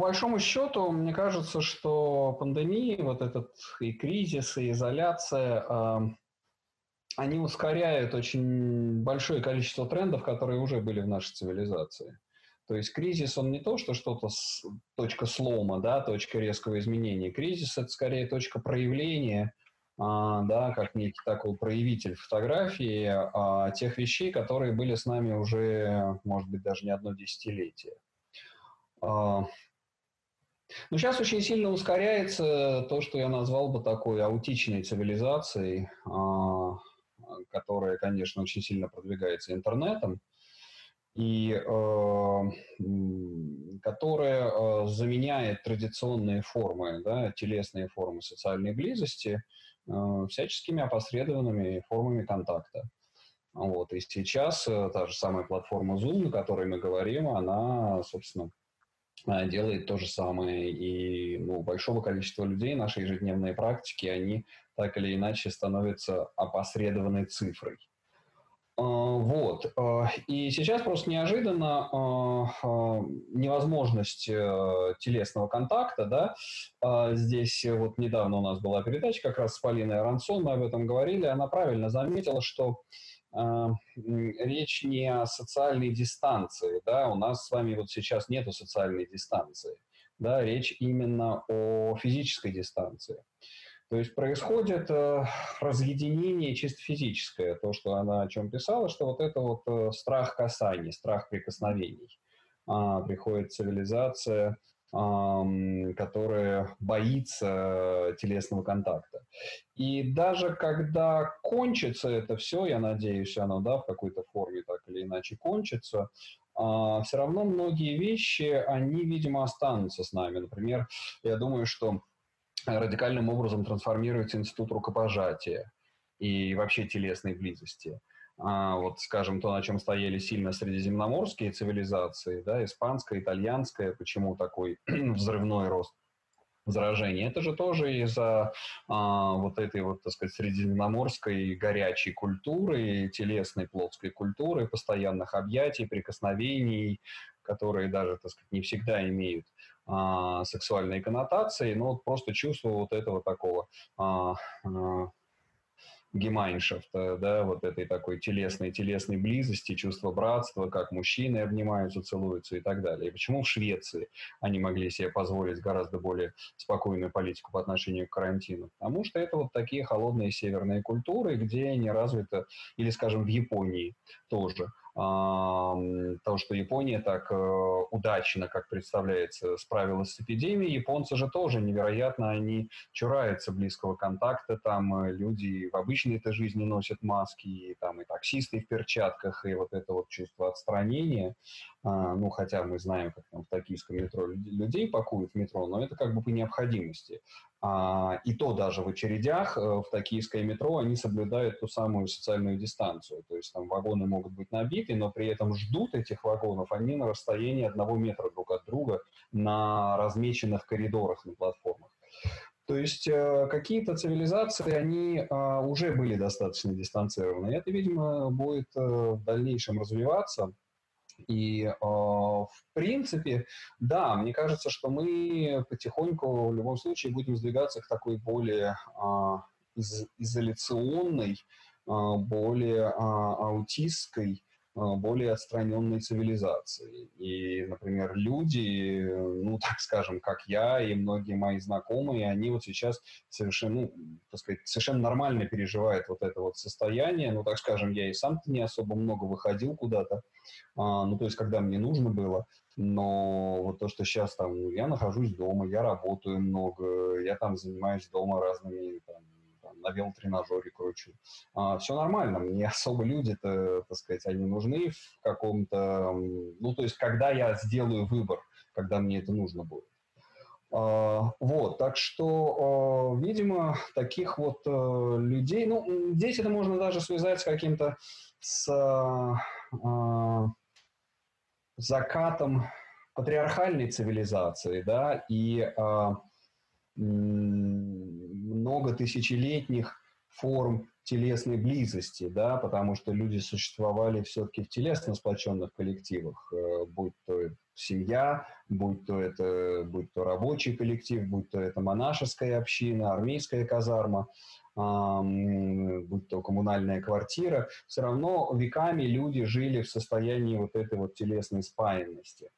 большому счету, мне кажется, что пандемия, вот этот и кризис, и изоляция, э, они ускоряют очень большое количество трендов, которые уже были в нашей цивилизации. То есть кризис, он не то, что что-то с, точка слома, да, точка резкого изменения. Кризис – это скорее точка проявления, а, да, как некий такой проявитель фотографии а, тех вещей, которые были с нами уже, может быть, даже не одно десятилетие. А, но сейчас очень сильно ускоряется то, что я назвал бы такой аутичной цивилизацией, а, которая, конечно, очень сильно продвигается интернетом и э, которая э, заменяет традиционные формы, да, телесные формы социальной близости всяческими опосредованными формами контакта. Вот. И сейчас э, та же самая платформа Zoom, о которой мы говорим, она, собственно, делает то же самое. И ну, у большого количества людей наши ежедневные практики, они так или иначе становятся опосредованной цифрой. А, вот. А, и сейчас просто неожиданно а, невозможность э, телесного контакта, да, здесь вот недавно у нас была передача как раз с Полиной Арансон, мы об этом говорили, она правильно заметила, что речь не о социальной дистанции, да, у нас с вами вот сейчас нету социальной дистанции, да, речь именно о физической дистанции. То есть происходит э, разъединение чисто физическое, то, что она о чем писала, что вот это вот э, страх касаний, страх прикосновений. А, приходит цивилизация, которая боится телесного контакта. И даже когда кончится это все, я надеюсь, оно да, в какой-то форме так или иначе кончится, а, все равно многие вещи, они, видимо, останутся с нами. Например, я думаю, что радикальным образом трансформируется институт рукопожатия и вообще телесной близости. А, вот, скажем, то, на чем стояли сильно средиземноморские цивилизации, да, испанская, итальянская, почему такой взрывной рост заражения. Это же тоже из-за а, вот этой вот, так сказать, средиземноморской горячей культуры, телесной плотской культуры, постоянных объятий, прикосновений, которые даже, так сказать, не всегда имеют а, сексуальные коннотации, но вот просто чувство вот этого такого а, а, гемайншафта, да, вот этой такой телесной, телесной близости, чувство братства, как мужчины обнимаются, целуются и так далее. И почему в Швеции они могли себе позволить гораздо более спокойную политику по отношению к карантину? Потому что это вот такие холодные северные культуры, где не развито, или, скажем, в Японии тоже – то, что Япония так э, удачно, как представляется, справилась с эпидемией, японцы же тоже невероятно, они чураются близкого контакта, там э, люди в обычной этой жизни носят маски, и, там и таксисты в перчатках, и вот это вот чувство отстранения, а, ну, хотя мы знаем, как там в токийском метро людей пакуют в метро, но это как бы по необходимости. А, и то даже в очередях э, в токийское метро они соблюдают ту самую социальную дистанцию. То есть там вагоны могут быть набиты, но при этом ждут этих вагонов они на расстоянии одного метра друг от друга на размеченных коридорах на платформах. То есть э, какие-то цивилизации, они э, уже были достаточно дистанцированы. Это, видимо, будет в дальнейшем развиваться. И, э, в принципе, да, мне кажется, что мы потихоньку в любом случае будем сдвигаться к такой более э, из, изоляционной, э, более э, аутистской, более отстраненной цивилизации. И, например, люди, ну, так скажем, как я и многие мои знакомые, они вот сейчас совершенно, ну, так сказать, совершенно нормально переживают вот это вот состояние. Ну, так скажем, я и сам-то не особо много выходил куда-то, а, ну, то есть, когда мне нужно было. Но вот то, что сейчас там, ну, я нахожусь дома, я работаю много, я там занимаюсь дома разными, там, там, на велотренажере кручу. А, все нормально, мне особо люди-то, так сказать, они нужны в каком-то... Ну, то есть, когда я сделаю выбор, когда мне это нужно будет. Uh, вот, так что, uh, видимо, таких вот uh, людей, ну, здесь это можно даже связать с каким-то, с закатом патриархальной цивилизации, да, и э, много тысячелетних форм телесной близости, да, потому что люди существовали все-таки в телесно сплоченных коллективах, э, будь то семья, будь то это будь то рабочий коллектив, будь то это монашеская община, армейская казарма, будь то коммунальная квартира, все равно веками люди жили в состоянии вот этой вот телесной спаянности.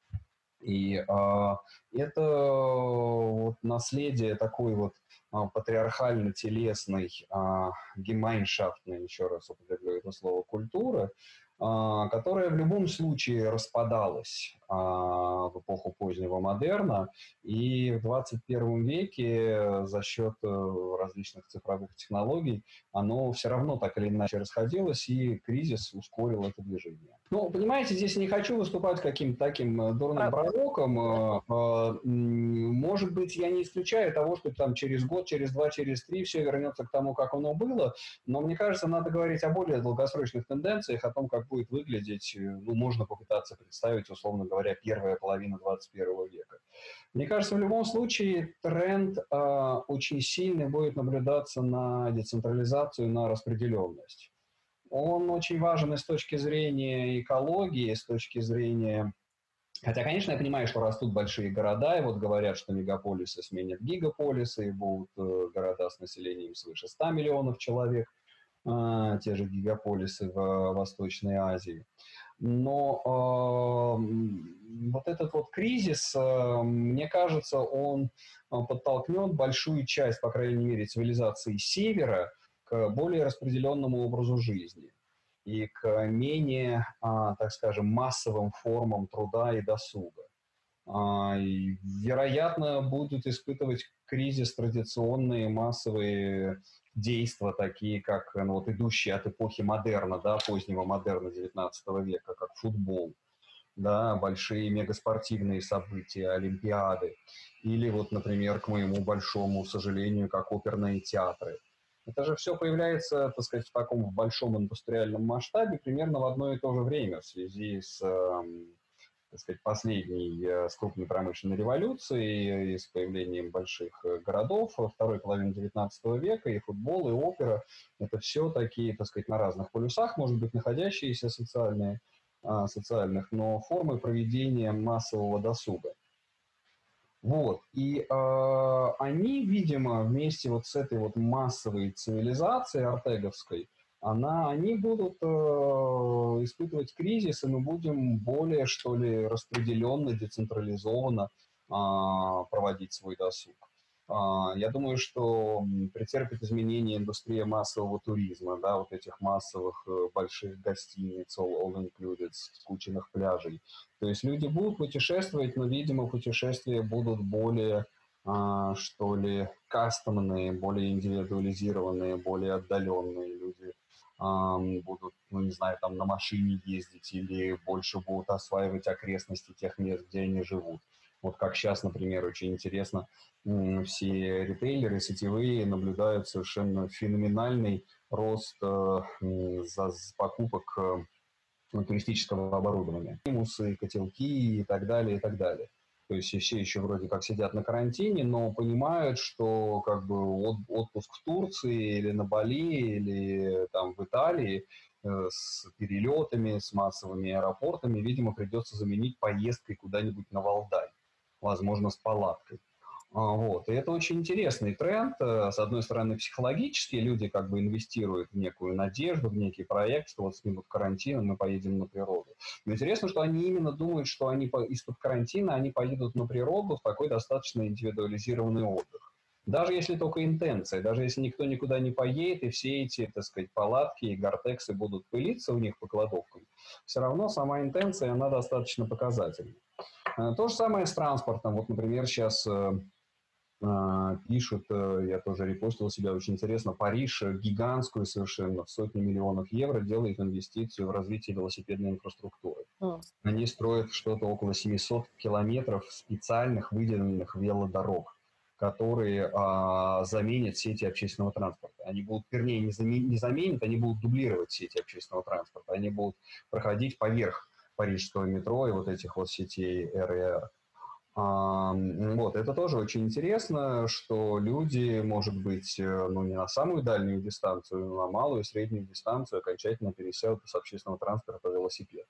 И э, это вот наследие такой вот патриархально-телесной, э, гемайншафтной, еще раз употреблю это слово, культуры, э, которая в любом случае распадалась в эпоху позднего модерна, и в 21 веке за счет э, различных цифровых технологий оно все равно так или иначе расходилось, и кризис ускорил это движение. Ну, понимаете, здесь не хочу выступать каким-то таким э, дурным пророком. Э, э, может быть, я не исключаю того, что там через год, через два, через три все вернется к тому, как оно было. Но мне кажется, надо говорить о более долгосрочных тенденциях, о том, как будет выглядеть, ну, можно попытаться представить, условно говоря, первая половина 21 века. Мне кажется, в любом случае тренд очень сильный будет наблюдаться на децентрализацию, на распределенность он очень важен и с точки зрения экологии, и с точки зрения... Хотя, конечно, я понимаю, что растут большие города, и вот говорят, что мегаполисы сменят гигаполисы, и будут э, города с населением свыше 100 миллионов человек, э, те же гигаполисы в Восточной Азии. Но э, вот этот вот кризис, э, мне кажется, он подтолкнет большую часть, по крайней мере, цивилизации Севера – более распределенному образу жизни и к менее, а, так скажем, массовым формам труда и досуга. А, вероятно, будут испытывать кризис традиционные массовые действия, такие как ну, вот, идущие от эпохи модерна, да, позднего модерна XIX века, как футбол, да, большие мегаспортивные события, олимпиады, или вот, например, к моему большому сожалению, как оперные театры – это же все появляется, так сказать, в таком большом индустриальном масштабе примерно в одно и то же время в связи с, эм, так сказать, последней э, с крупной промышленной революцией и с появлением больших э, городов второй половины XIX века, и футбол, и опера. Это все такие, так сказать, на разных полюсах, может быть, находящиеся социальные, а, социальных, но формы проведения массового досуга. Вот. И э, они, видимо, вместе вот с этой вот массовой цивилизацией артеговской, она, они будут э, испытывать кризис, и мы будем более, что ли, распределенно, децентрализованно э, проводить свой досуг. А, я думаю, что претерпит изменения индустрия массового туризма, да, вот этих массовых э, больших гостиниц, all, included, скученных пляжей. То есть люди будут путешествовать, но, видимо, путешествия будут более, а, что ли, кастомные, более индивидуализированные, более отдаленные. Люди будут, ну, не знаю, там на машине ездить или больше будут осваивать окрестности тех мест, где они живут. Вот как сейчас, например, очень интересно, все ритейлеры сетевые наблюдают совершенно феноменальный рост э, за покупок э, туристического оборудования. Примусы, котелки и так далее, и так далее. То есть все еще вроде как сидят на карантине, но понимают, что как бы отпуск в Турции или на Бали или там в Италии э, с перелетами, с массовыми аэропортами, видимо, придется заменить поездкой куда-нибудь на Валдай возможно, с палаткой. А, вот. И это очень интересный тренд. Э, с одной стороны, психологически люди как бы инвестируют в некую надежду, в некий проект, что вот снимут карантин, и мы поедем на природу. Но интересно, что они именно думают, что они из-под карантина они поедут на природу в такой достаточно индивидуализированный отдых. Даже если только интенция, даже если никто никуда не поедет, и все эти, так сказать, палатки и гортексы будут пылиться у них по кладовкам, все равно сама интенция, она достаточно показательна. Э, то же самое с транспортом. Вот, например, сейчас э, э, пишут, я тоже репостил себя, очень интересно, Париж гигантскую совершенно, сотни миллионов евро делает инвестицию в развитие велосипедной инфраструктуры. Mm. Они строят что-то около 700 километров специальных выделенных велодорог которые а, заменят сети общественного транспорта. Они будут, вернее, не, замен, не заменят, они будут дублировать сети общественного транспорта. Они будут проходить поверх парижского метро и вот этих вот сетей РЭР. Вот, это тоже очень интересно, что люди, может быть, э, ну, не на самую дальнюю дистанцию, но на малую и среднюю дистанцию окончательно пересядут с общественного транспорта в велосипед.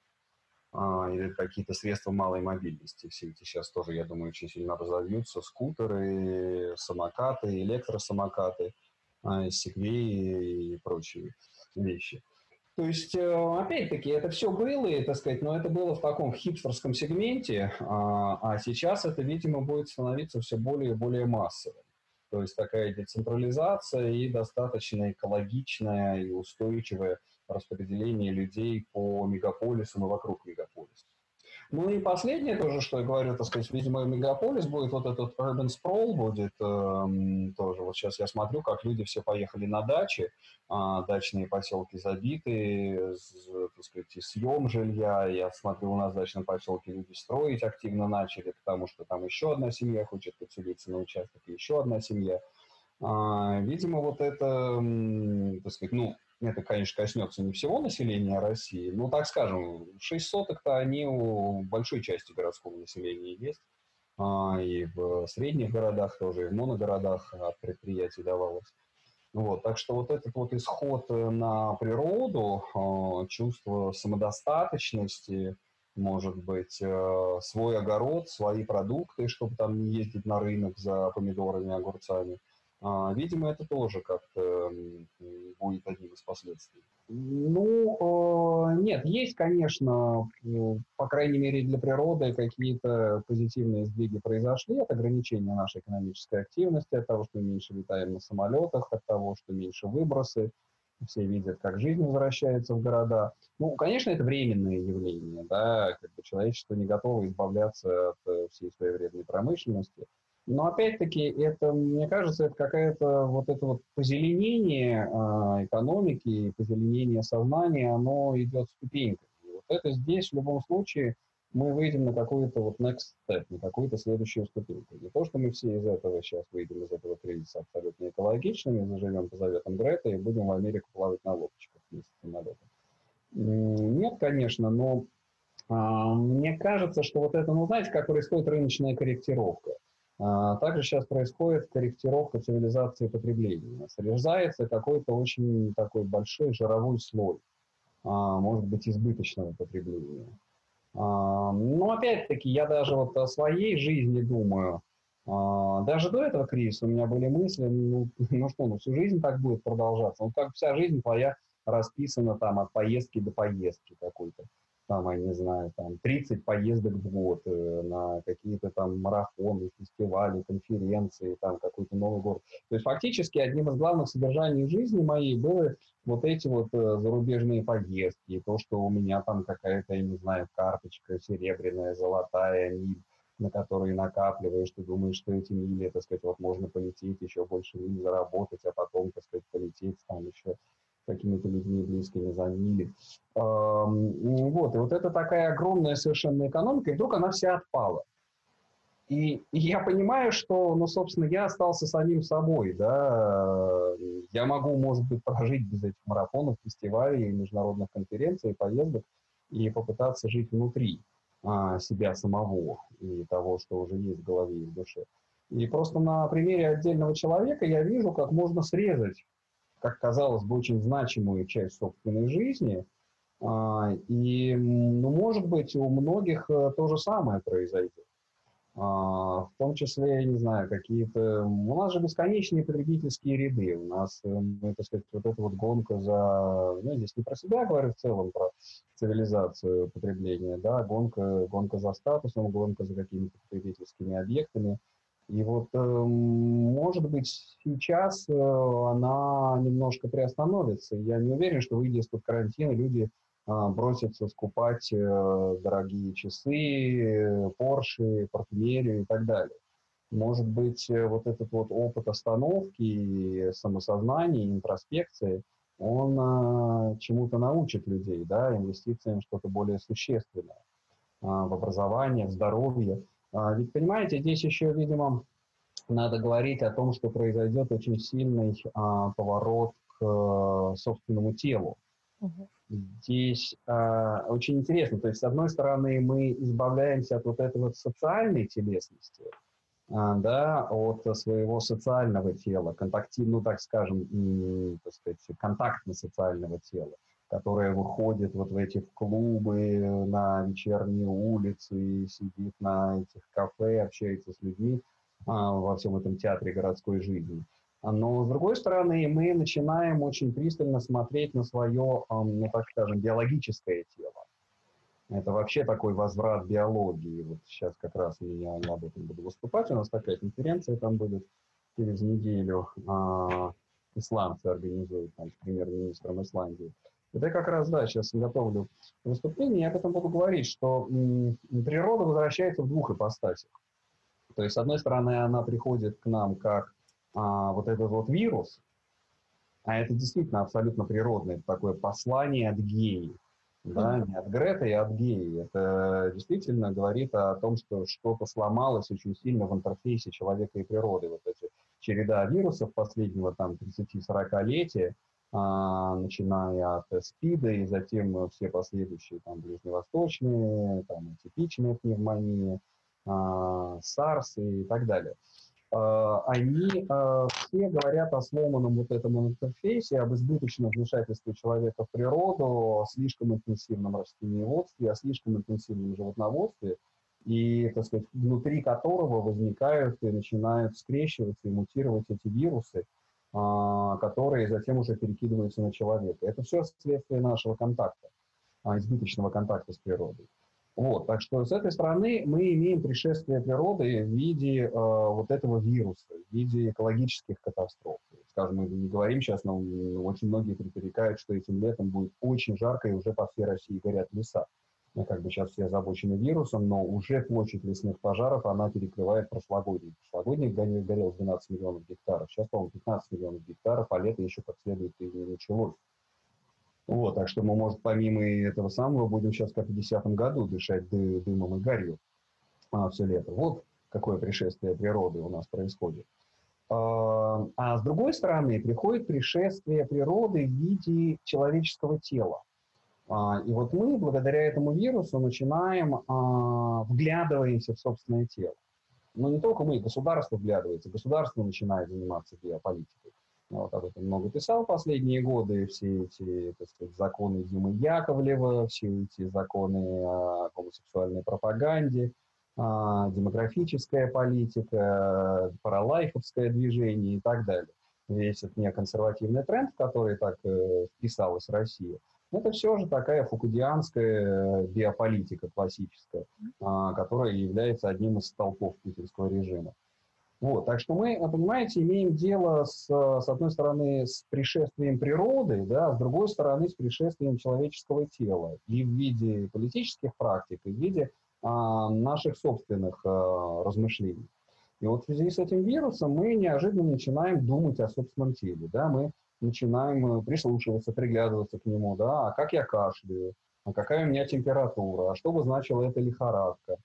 А, или какие-то средства малой мобильности. Все эти сейчас тоже, я думаю, очень сильно разовьются. Скутеры, самокаты, электросамокаты, а, секвеи и прочие вещи. То есть, э, опять-таки, это все было, и, так сказать, но это было в таком хипстерском сегменте, а, а сейчас это, видимо, будет становиться все более и более массовым. То есть такая децентрализация и достаточно экологичное и устойчивое распределение людей по мегаполисам и вокруг мегаполиса. Ну и последнее тоже, что я говорю, так сказать, видимо, мегаполис будет, вот этот urban sprawl будет эм, тоже. Вот сейчас я смотрю, как люди все поехали на дачи, э, дачные поселки забиты, с, так сказать, и съем жилья. Я смотрю, у нас в дачном поселке люди строить активно начали, потому что там еще одна семья хочет подселиться на участок, еще одна семья. Э, видимо, вот это, э, так сказать, ну, это, конечно, коснется не всего населения России, но, так скажем, 6 соток-то они у большой части городского населения есть. А, и в средних городах тоже, и в моногородах от предприятий давалось. Вот, так что вот этот вот исход на природу, а, чувство самодостаточности, может быть, э, свой огород, свои продукты, чтобы там не ездить на рынок за помидорами, огурцами – видимо, это тоже как-то будет одним из последствий. Ну, э, нет, есть, конечно, по крайней мере для природы какие-то позитивные сдвиги произошли от ограничения нашей экономической активности, от того, что меньше летаем на самолетах, от того, что меньше выбросы, все видят, как жизнь возвращается в города. Ну, конечно, это временное явление, да, как бы человечество не готово избавляться от э, всей своей вредной промышленности – но опять-таки это, мне кажется, это какая-то вот это вот позеленение э, экономики, позеленение сознания, оно идет ступенькой. И вот это здесь в любом случае мы выйдем на какой-то вот next step, на какую-то следующую ступеньку. Не то, что мы все из этого сейчас выйдем из этого кризиса абсолютно экологичными, заживем по заветам Грета и будем в Америку плавать на лодочках вместе с самолетом. Нет, конечно, но а, мне кажется, что вот это, ну, знаете, как происходит рыночная корректировка. А, также сейчас происходит корректировка цивилизации потребления. Срезается какой-то очень такой большой жировой слой, а, может быть, избыточного потребления. А, но опять-таки, я даже вот о своей жизни думаю. Даже до этого кризиса у меня были мысли, ну, ну что, ну всю жизнь так будет продолжаться. Ну как вся жизнь твоя расписана там от поездки до поездки какой-то там, я не знаю, там 30 поездок в год э, на какие-то там марафоны, фестивали, конференции, там какой-то Новый год. То есть фактически одним из главных содержаний жизни моей были вот эти вот э, зарубежные поездки, то, что у меня там какая-то, я не знаю, карточка серебряная, золотая, миль, на которые накапливаешь, ты думаешь, что эти мили, так сказать, вот можно полететь, еще больше миль заработать, а потом, так сказать, полететь там еще какими-то людьми близкими за мили. Вот, и вот это такая огромная совершенно экономика, и вдруг она вся отпала. И, и я понимаю, что, ну, собственно, я остался самим собой, да, я могу, может быть, прожить без этих марафонов, фестивалей, международных конференций, поездок и попытаться жить внутри а, себя самого и того, что уже есть в голове и в душе. И просто на примере отдельного человека я вижу, как можно срезать как казалось бы, очень значимую часть собственной жизни. А, и, ну, может быть, у многих э, то же самое произойдет. А, в том числе, я не знаю, какие-то... У нас же бесконечные потребительские ряды. У нас, э, ну, так сказать, вот эта вот гонка за... Ну, здесь не про себя говорю в целом, про цивилизацию потребления, да, гонка, гонка за статусом, гонка за какими-то потребительскими объектами – и вот, э, может быть, сейчас э, она немножко приостановится. Я не уверен, что, выйдя из-под карантина, люди а, бросятся скупать э, дорогие часы, Порши, парфюмерию и так далее. Может быть, вот этот вот опыт остановки, самосознания, интроспекции, он а, чему-то научит людей, да, инвестициям что-то более существенное, а, в образование, в здоровье. А, ведь, понимаете, здесь еще, видимо, надо говорить о том, что произойдет очень сильный а, поворот к а, собственному телу. Угу. здесь э, очень интересно. То есть, с одной стороны, мы избавляемся от вот этой вот социальной телесности, э, да, от своего социального тела, контакти, ну, так скажем, и, так сказать, контактно-социального тела, которое выходит вот в эти клубы, на вечерние улицы, сидит на этих кафе, общается с людьми э, во всем этом театре городской жизни. Но, с другой стороны, мы начинаем очень пристально смотреть на свое, ну, так скажем, биологическое тело. Это вообще такой возврат биологии. Вот сейчас как раз я, я об этом буду выступать. У нас такая конференция там будет через неделю. А, исландцы организуют там, с премьер-министром Исландии. Это я как раз, да, сейчас готовлю выступление, я об этом буду говорить, что природа возвращается в двух ипостасях. То есть, с одной стороны, она приходит к нам как а, вот этот вот вирус, а это действительно абсолютно природное такое послание от геи, да, не от Грета и от геи. Это действительно говорит о том, что что-то сломалось очень сильно в интерфейсе человека и природы. Вот эти череда вирусов последнего там 30-40-летия, а, начиная от СПИДа и затем все последующие там ближневосточные, там атипичная пневмония, а, САРС и так далее. Э, они э, все говорят о сломанном вот этом интерфейсе, об избыточном вмешательстве человека в природу, о слишком интенсивном растениеводстве, о слишком интенсивном животноводстве, и, так сказать, внутри которого возникают и начинают скрещиваться и мутировать эти вирусы, э, которые затем уже перекидываются на человека. Это все следствие нашего контакта, избыточного контакта с природой. Вот, так что с этой стороны мы имеем пришествие природы в виде э, вот этого вируса, в виде экологических катастроф. Скажем, мы не говорим сейчас, но очень многие предрекают, что этим летом будет очень жарко, и уже по всей России горят леса. Как бы сейчас все озабочены вирусом, но уже площадь лесных пожаров, она перекрывает прошлогодний. Прошлогодний горел 12 миллионов гектаров, сейчас, по-моему, 15 миллионов гектаров, а лето еще как следует и не началось. Вот, так что мы, может, помимо этого самого будем сейчас, как в 2010 году, дышать ды дымом и гарью а, все лето. Вот какое пришествие природы у нас происходит. А, а с другой стороны, приходит пришествие природы в виде человеческого тела. А, и вот мы, благодаря этому вирусу, начинаем а, вглядываемся в собственное тело. Но не только мы, государство вглядывается, государство начинает заниматься биополитикой. Я вот об этом много писал последние годы, все эти так сказать, законы Димы Яковлева, все эти законы о гомосексуальной пропаганде, а, демографическая политика, паралайфовское движение и так далее. Весь этот неоконсервативный тренд, который так э, вписалась Россия, это все же такая фукудианская биополитика классическая, а, которая является одним из столпов путинского режима. Вот, так что мы, понимаете, имеем дело с, с одной стороны с пришествием природы, да, а с другой стороны с пришествием человеческого тела и в виде политических практик, и в виде а, наших собственных а, размышлений. И вот в связи с этим вирусом мы неожиданно начинаем думать о собственном теле, да, мы начинаем э, прислушиваться, приглядываться к нему, да, а как я кашляю, а какая у меня температура, а что бы значила эта лихорадка,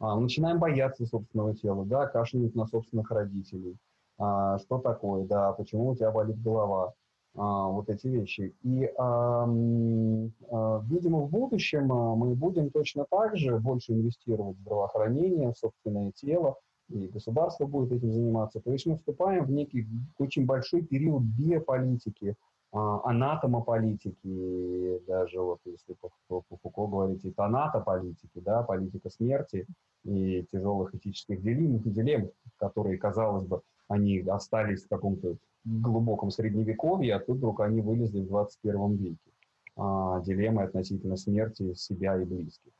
а, начинаем бояться собственного тела, да, кашлянуть на собственных родителей. А, что такое, да, почему у тебя болит голова, а, вот эти вещи. И, а, а, видимо, в будущем а, мы будем точно так же больше инвестировать в здравоохранение, в собственное тело, и государство будет этим заниматься. То есть мы вступаем в некий очень большой период биополитики, а, анатомополитики, даже вот если по, по, Фуко говорить, это анатополитики, да, политика смерти и тяжелых этических дилемм, дилемм, которые, казалось бы, они остались в каком-то глубоком средневековье, а тут вдруг они вылезли в 21 веке. А, дилеммы относительно смерти себя и близких.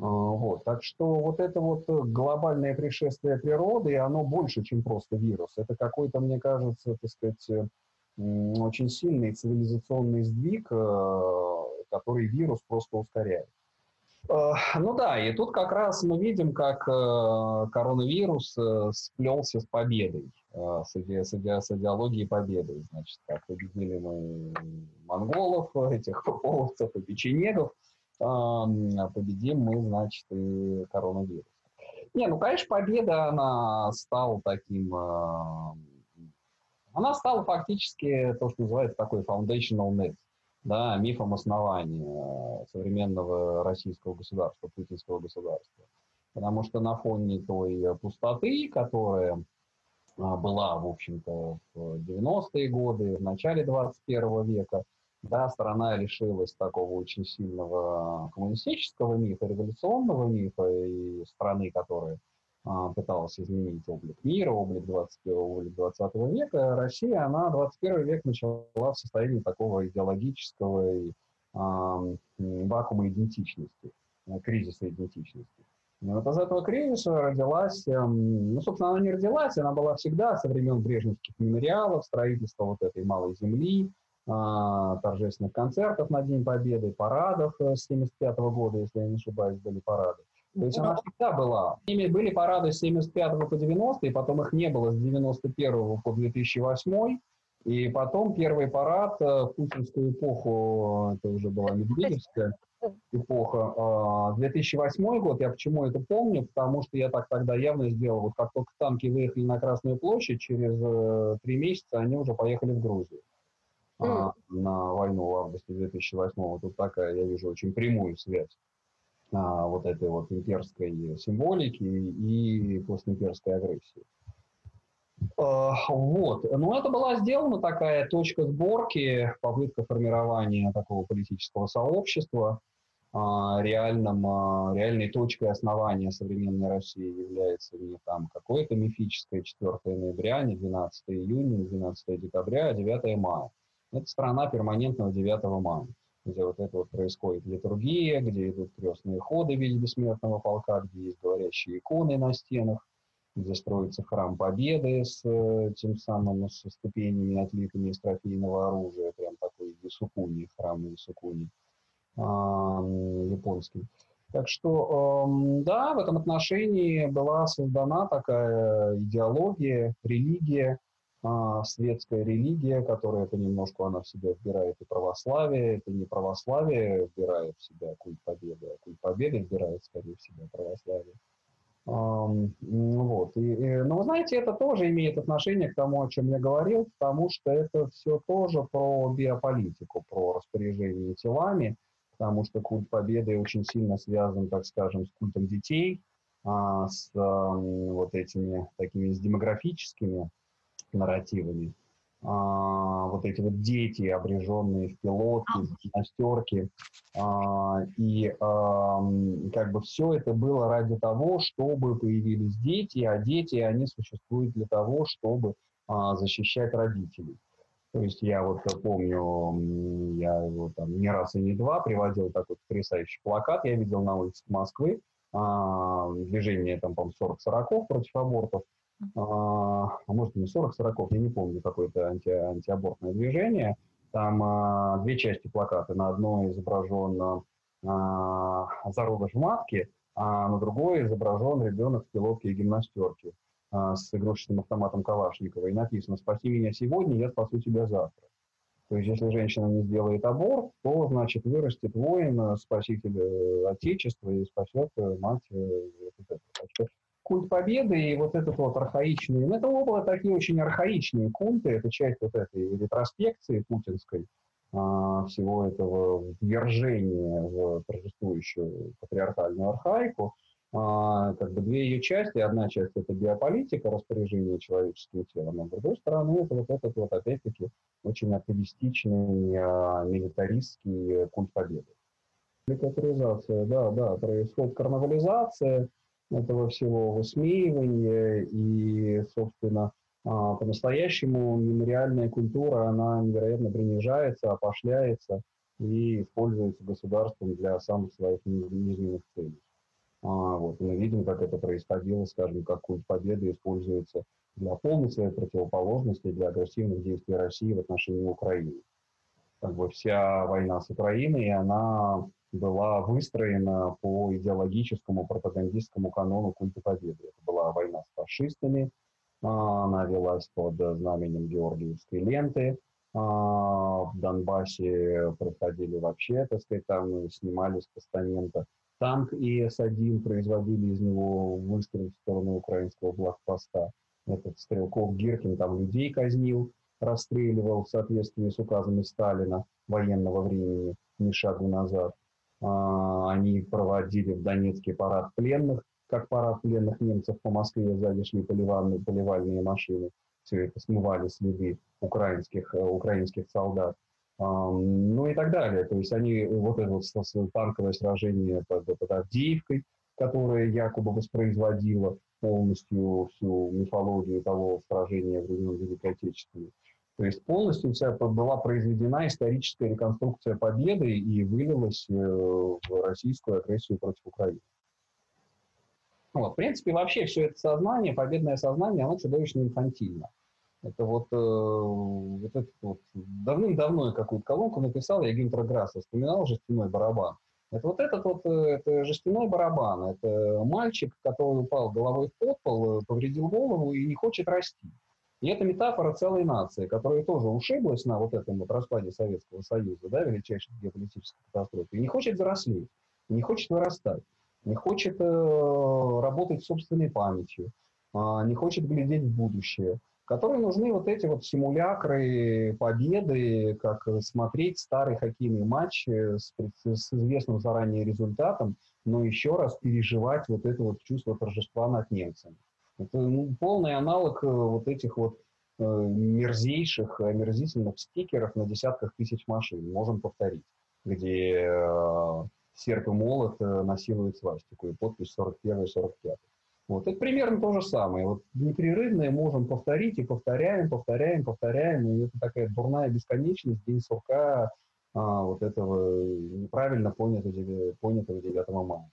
А, вот. Так что вот это вот глобальное пришествие природы, оно больше, чем просто вирус. Это какой-то, мне кажется, так сказать, очень сильный цивилизационный сдвиг, э, который вирус просто ускоряет. Э, ну да, и тут как раз мы видим, как э, коронавирус сплелся с победой, с, иде, с, иде, с идеологией победы. Значит, как победили мы монголов, этих половцев и печенегов, победим мы, значит, и коронавирус. Не, ну, конечно, победа, она стала таким она стала фактически то, что называется такой foundational net. да, мифом основания современного российского государства, путинского государства. Потому что на фоне той пустоты, которая а, была, в общем-то, в 90-е годы, в начале 21 века, да, страна лишилась такого очень сильного коммунистического мифа, революционного мифа, и страны, которая а, пыталась изменить облик мира, облик 21 облик 20 века, Россия, она 21 век начала в состоянии такого идеологического и, а, вакуума идентичности, кризиса идентичности. И вот из этого кризиса родилась, эм, ну, собственно, она не родилась, она была всегда со времен брежневских мемориалов, строительства вот этой малой земли, торжественных концертов на День Победы, парадов э, с 75 года, если я не ошибаюсь, были парады. То есть она всегда была. Ими были парады с 75 по 90, и потом их не было с 91 по 2008. И потом первый парад э, в путинскую эпоху, это уже была Медведевская эпоха, 2008 а, год, я почему это помню, потому что я так тогда явно сделал, вот как только танки выехали на Красную площадь, через э, три месяца они уже поехали в Грузию mm. на войну в августе 2008 Тут такая, я вижу, очень прямую связь а, вот этой вот имперской символики и постимперской агрессии. А, вот. Но это была сделана такая точка сборки, попытка формирования такого политического сообщества. А, реальным, реальной точкой основания современной России является не там какое-то мифическое 4 ноября, не 12 июня, не 12 декабря, а 9 мая. Это страна перманентного 9 мая, где вот это вот происходит литургия, где идут крестные ходы в виде бессмертного полка, где есть говорящие иконы на стенах, где строится храм Победы с э, тем самым со ступенями, отлитыми из трофейного оружия, прям такой Исукуни, храм Исукуни э, японский. Так что, э, да, в этом отношении была создана такая идеология, религия, а, светская религия, которая понемножку она в себя вбирает и православие, это не православие вбирает в себя культ победы, а культ победы вбирает скорее в себя православие. Вот. И, и, но вы знаете, это тоже имеет отношение к тому, о чем я говорил, потому что это все тоже про биополитику, про распоряжение телами, потому что культ победы очень сильно связан, так скажем, с культом детей, а, с а, вот этими такими с демографическими нарративами. А, вот эти вот дети, обреженные в пилотки, в гимнастерки. А, и а, как бы все это было ради того, чтобы появились дети, а дети, они существуют для того, чтобы а, защищать родителей. То есть я вот помню, я его там не раз и не два приводил такой потрясающий плакат, я видел на улице Москвы, а, движение там, по 40-40 против абортов, а, а может не 40-40, я не помню, какое-то анти, антиабортное движение. Там а, две части плаката. На одной изображен а, зародыш в матке, а на другой изображен ребенок в пилотке и гимнастерке а, с игрушечным автоматом Калашникова. И написано «Спаси меня сегодня, я спасу тебя завтра». То есть, если женщина не сделает аборт, то, значит, вырастет воин, спаситель э, Отечества и спасет э, мать. Э, так что культ победы и вот этот вот архаичный, ну, это оба такие очень архаичные культы, это часть вот этой ретроспекции путинской, а, всего этого ввержения в торжествующую патриархальную архаику, а, как бы две ее части. Одна часть это биополитика, распоряжение человеческим телом, а с другой стороны это вот этот вот опять-таки очень атеистичный а, милитаристский культ победы. Карикатуризация, да, да, происходит карнавализация, этого всего высмеивания и, собственно, а, по-настоящему мемориальная культура, она невероятно принижается, опошляется и используется государством для самых своих низменных целей. А, вот, мы видим, как это происходило, скажем, как культ победы используется для полной своей противоположности, для агрессивных действий России в отношении Украины. Как бы вся война с Украиной, она была выстроена по идеологическому пропагандистскому канону культа победы. Это была война с фашистами, а, она велась под знаменем Георгиевской ленты. А, в Донбассе проходили вообще, так сказать, там снимали с постамента танк ИС-1, производили из него выстрел в сторону украинского блокпоста. Этот Стрелков Гиркин там людей казнил. расстреливал в соответствии с указами Сталина военного времени, ни шагу назад. А, они проводили в Донецке парад пленных, как парад пленных немцев по Москве, сзади шли поливальные, поливальные машины. Все это смывали следы украинских, э, украинских солдат. Ну и так далее. То есть они вот это вот танковое сражение под, под Авдеевкой, которое якобы воспроизводило полностью всю мифологию того сражения времен Великой Отечественной. То есть полностью вся была произведена историческая реконструкция победы и вылилась э, в российскую агрессию против Украины. Вот, в принципе, вообще все это сознание, победное сознание, оно чудовищно инфантильно. Это вот, э, вот это вот давным-давно я какую-то колонку написал, я Гюнтера Грасса вспоминал «Жестяной барабан». Это вот этот вот э, это жестяной барабан. Это мальчик, который упал головой в подпол, повредил голову и не хочет расти. И это метафора целой нации, которая тоже ушиблась на вот этом вот распаде Советского Союза, да, величайшей геополитической катастрофе, и не хочет взрослеть, не хочет вырастать, не хочет э, работать собственной памятью, э, не хочет глядеть в будущее, которой нужны вот эти вот симулякры победы, как смотреть старый хоккейный матч с, с известным заранее результатом, но еще раз переживать вот это вот чувство торжества над немцами. Это ну, полный аналог э, вот этих вот э, мерзейших, омерзительных стикеров на десятках тысяч машин. Можем повторить, где э, серп и молот э, насилуют свастику и подпись 41 45 вот. Это примерно то же самое. Вот непрерывно можем повторить и повторяем, повторяем, повторяем. И это такая дурная бесконечность, день сурка а, вот этого неправильно понятого, понятого 9 мая.